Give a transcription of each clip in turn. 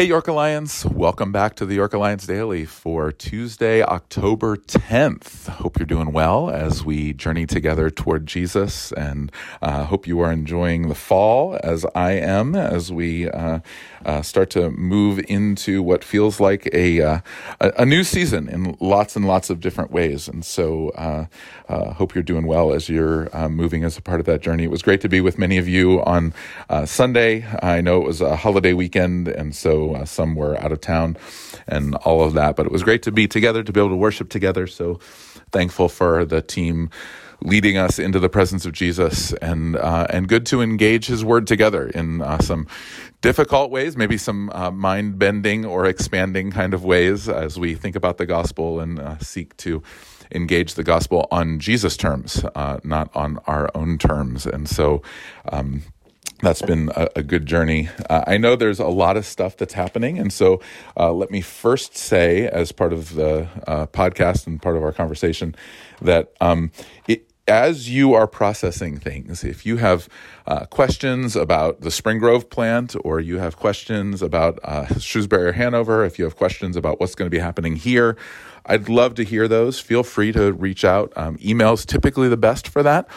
Hey, York Alliance. Welcome back to the York Alliance Daily for Tuesday, October 10th. Hope you're doing well as we journey together toward Jesus and uh, hope you are enjoying the fall as I am as we uh, uh, start to move into what feels like a, uh, a, new season in lots and lots of different ways. And so, uh, uh, hope you're doing well as you're moving as a part of that journey. It was great to be with many of you on Sunday. I know it was a holiday weekend, and so uh, some were out of town and all of that. But it was great to be together, to be able to worship together. So thankful for the team leading us into the presence of Jesus, and uh, and good to engage His Word together in uh, some difficult ways, maybe some uh, mind bending or expanding kind of ways as we think about the gospel and uh, seek to engage the gospel on Jesus' terms, uh, not on our own terms. And so. Um, that's been a, a good journey. Uh, I know there's a lot of stuff that's happening. And so uh, let me first say, as part of the uh, podcast and part of our conversation, that um, it, as you are processing things, if you have uh, questions about the Spring Grove plant, or you have questions about uh, Shrewsbury or Hanover, if you have questions about what's going to be happening here, I'd love to hear those. Feel free to reach out. Um, email's typically the best for that.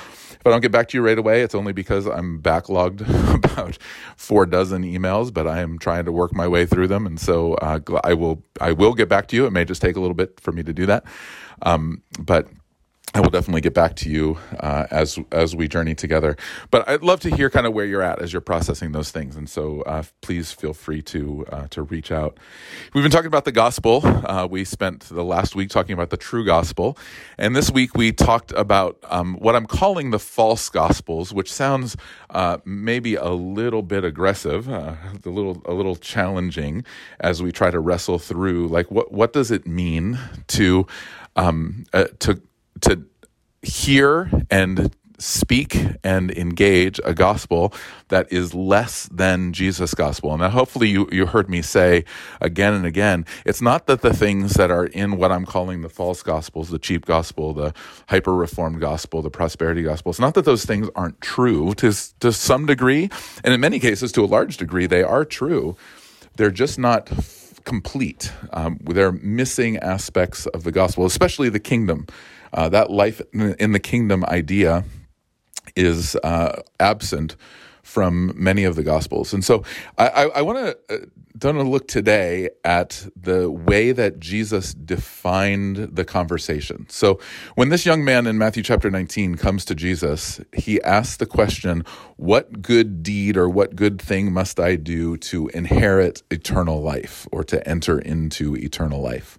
If I don't get back to you right away, it's only because I'm backlogged about four dozen emails, but I am trying to work my way through them, and so uh, I will I will get back to you. It may just take a little bit for me to do that, um, but I will definitely get back to you uh, as as we journey together. But I'd love to hear kind of where you're at as you're processing those things, and so uh, please feel free to uh, to reach out. We've been talking about the gospel. Uh, we spent the last week talking about the true gospel, and this week we talked about um, what I'm calling the false gospels, which sounds uh, maybe a little bit aggressive, uh, a little a little challenging as we try to wrestle through like what what does it mean to um, to to hear and speak and engage a gospel that is less than Jesus' gospel. And now hopefully you, you heard me say again and again, it's not that the things that are in what I'm calling the false gospels, the cheap gospel, the hyper reformed gospel, the prosperity gospel, it's not that those things aren't true to, to some degree. And in many cases, to a large degree, they are true. They're just not complete. Um, they're missing aspects of the gospel, especially the kingdom uh, that life in the kingdom idea is uh, absent from many of the gospels. And so i, I, I want to uh, don't look today at the way that jesus defined the conversation. So when this young man in matthew chapter 19 comes to jesus he asks the question what good deed or what good thing must i do to inherit eternal life or to enter into eternal life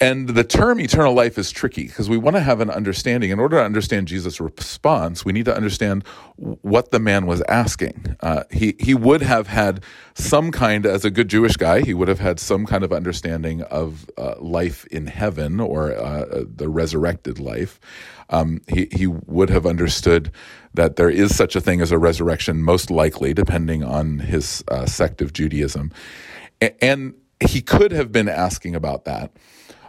and the term eternal life is tricky because we want to have an understanding. In order to understand Jesus' response, we need to understand what the man was asking. Uh, he, he would have had some kind, as a good Jewish guy, he would have had some kind of understanding of uh, life in heaven or uh, the resurrected life. Um, he, he would have understood that there is such a thing as a resurrection, most likely, depending on his uh, sect of Judaism. And he could have been asking about that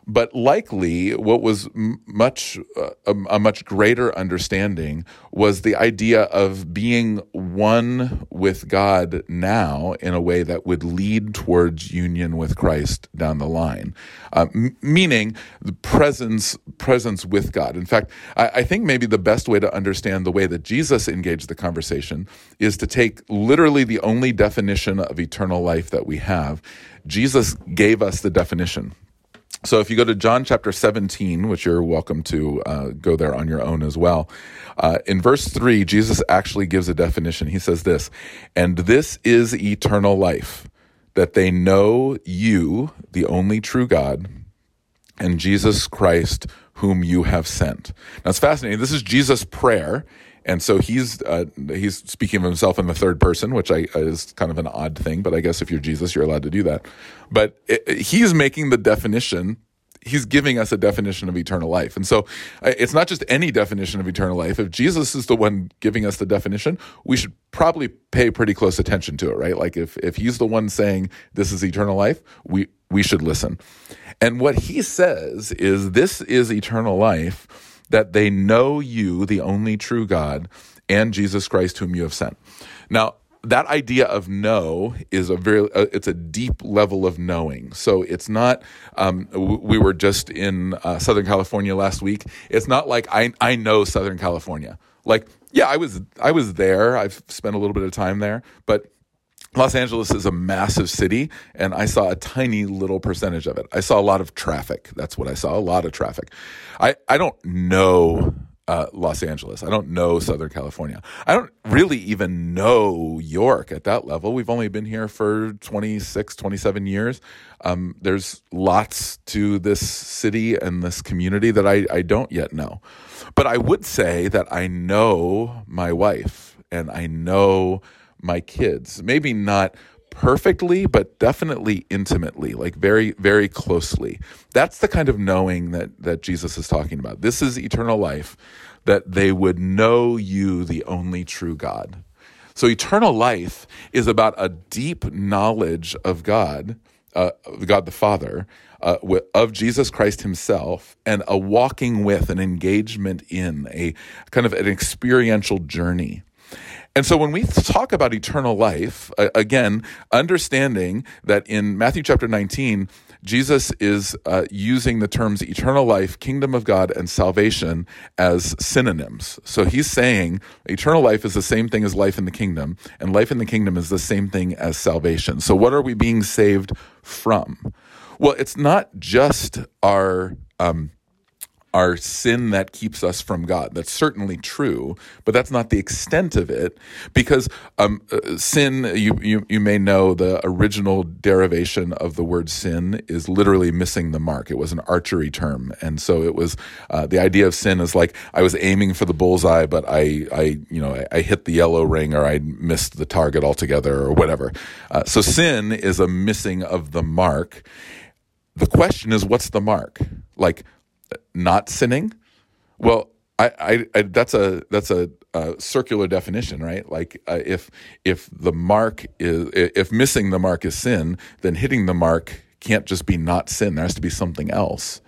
but likely what was much uh, a, a, much greater understanding was the idea of being one with God now in a way that would lead towards union with Christ down the line, uh, m- meaning the presence presence with God. In fact, I, I think maybe the best way to understand the way that Jesus engaged the conversation is to take literally the only definition of eternal life that we have. Jesus gave us the definition. So if you go to John chapter 17, which you're welcome to uh, go there on your own as well, uh, in verse 3, Jesus actually gives a definition. He says this, and this is eternal life, that they know you, the only true God, and Jesus Christ, whom you have sent. Now it's fascinating. This is Jesus' prayer. And so he's uh, he's speaking of himself in the third person, which I is kind of an odd thing, but I guess if you're Jesus, you're allowed to do that. But it, he's making the definition. He's giving us a definition of eternal life, and so it's not just any definition of eternal life. If Jesus is the one giving us the definition, we should probably pay pretty close attention to it, right? Like if if he's the one saying this is eternal life, we we should listen. And what he says is this is eternal life that they know you, the only true God, and Jesus Christ, whom you have sent. Now, that idea of know is a very uh, it's a deep level of knowing. So it's not um, w- we were just in uh, southern california last week. It's not like I, I know southern california. Like yeah i was i was there. I've spent a little bit of time there but Los Angeles is a massive city, and I saw a tiny little percentage of it. I saw a lot of traffic. That's what I saw a lot of traffic. I, I don't know uh, Los Angeles. I don't know Southern California. I don't really even know York at that level. We've only been here for 26, 27 years. Um, there's lots to this city and this community that I, I don't yet know. But I would say that I know my wife and I know my kids. Maybe not perfectly, but definitely intimately, like very, very closely. That's the kind of knowing that, that Jesus is talking about. This is eternal life, that they would know you, the only true God. So, eternal life is about a deep knowledge of God, uh, God the Father, uh, of Jesus Christ Himself, and a walking with, an engagement in, a kind of an experiential journey. And so when we talk about eternal life, again, understanding that in Matthew chapter 19, Jesus is uh, using the terms eternal life, kingdom of God, and salvation as synonyms. So he's saying eternal life is the same thing as life in the kingdom, and life in the kingdom is the same thing as salvation. So what are we being saved from? Well, it's not just our um, our sin that keeps us from God. That's certainly true, but that's not the extent of it because um, uh, sin, you, you, you may know the original derivation of the word sin is literally missing the mark. It was an archery term. And so it was uh, the idea of sin is like I was aiming for the bullseye, but I, I you know, I, I hit the yellow ring or I missed the target altogether or whatever. Uh, so sin is a missing of the mark. The question is, what's the mark? Like, not sinning? Well, I, I, I that's a that's a, a, circular definition, right? Like uh, if if the mark is if missing the mark is sin, then hitting the mark can't just be not sin. There has to be something else.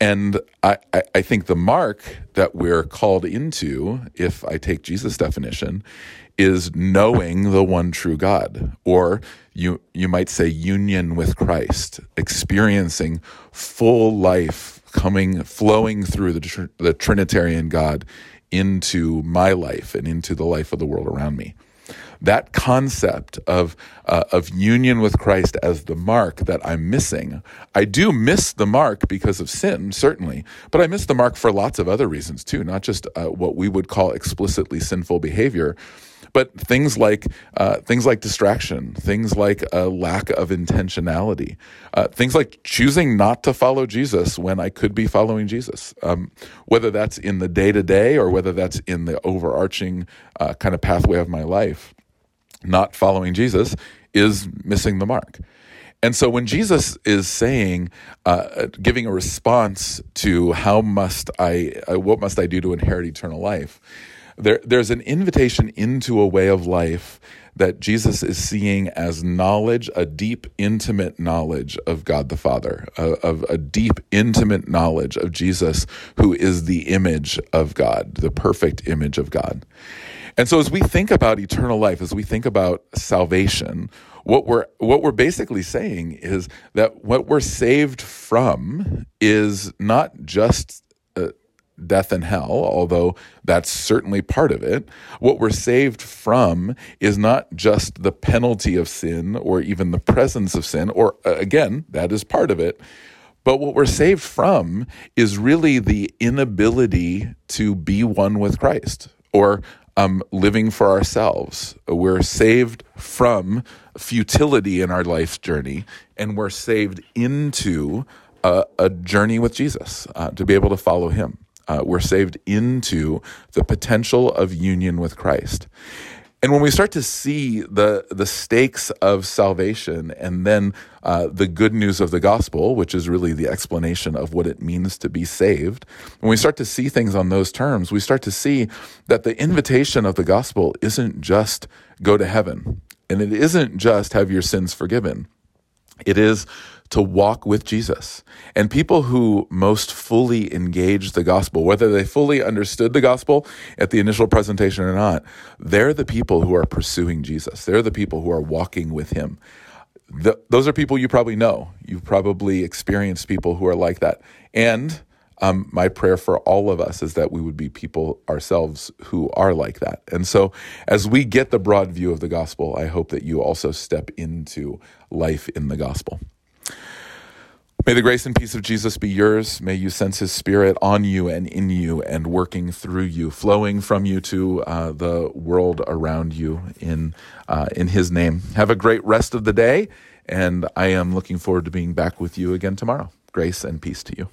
And I, I, I think the mark that we're called into, if I take Jesus' definition, is knowing the one true God, or you you might say union with Christ, experiencing full life coming, flowing through the, tr- the Trinitarian God into my life and into the life of the world around me. That concept of uh, of union with Christ as the mark that I'm missing, I do miss the mark because of sin, certainly, but I miss the mark for lots of other reasons too, not just uh, what we would call explicitly sinful behavior, but things like uh, things like distraction, things like a lack of intentionality, uh, things like choosing not to follow Jesus when I could be following Jesus, um, whether that's in the day to day or whether that's in the overarching uh, kind of pathway of my life. Not following Jesus is missing the mark. And so when Jesus is saying, uh, giving a response to how must I, uh, what must I do to inherit eternal life? There, there's an invitation into a way of life that Jesus is seeing as knowledge, a deep, intimate knowledge of God the Father, of a deep, intimate knowledge of Jesus, who is the image of God, the perfect image of God. And so as we think about eternal life, as we think about salvation, what we're what we're basically saying is that what we're saved from is not just death and hell, although that's certainly part of it. What we're saved from is not just the penalty of sin or even the presence of sin, or uh, again, that is part of it. But what we're saved from is really the inability to be one with Christ or um, living for ourselves. We're saved from futility in our life's journey, and we're saved into a, a journey with Jesus uh, to be able to follow Him uh, we're saved into the potential of union with Christ. And when we start to see the the stakes of salvation, and then uh, the good news of the gospel, which is really the explanation of what it means to be saved, when we start to see things on those terms, we start to see that the invitation of the gospel isn't just go to heaven, and it isn't just have your sins forgiven. It is to walk with Jesus. And people who most fully engage the gospel, whether they fully understood the gospel at the initial presentation or not, they're the people who are pursuing Jesus. They're the people who are walking with him. The, those are people you probably know. You've probably experienced people who are like that. And um, my prayer for all of us is that we would be people ourselves who are like that. And so, as we get the broad view of the gospel, I hope that you also step into life in the gospel. May the grace and peace of Jesus be yours. May you sense his spirit on you and in you and working through you, flowing from you to uh, the world around you in, uh, in his name. Have a great rest of the day, and I am looking forward to being back with you again tomorrow. Grace and peace to you.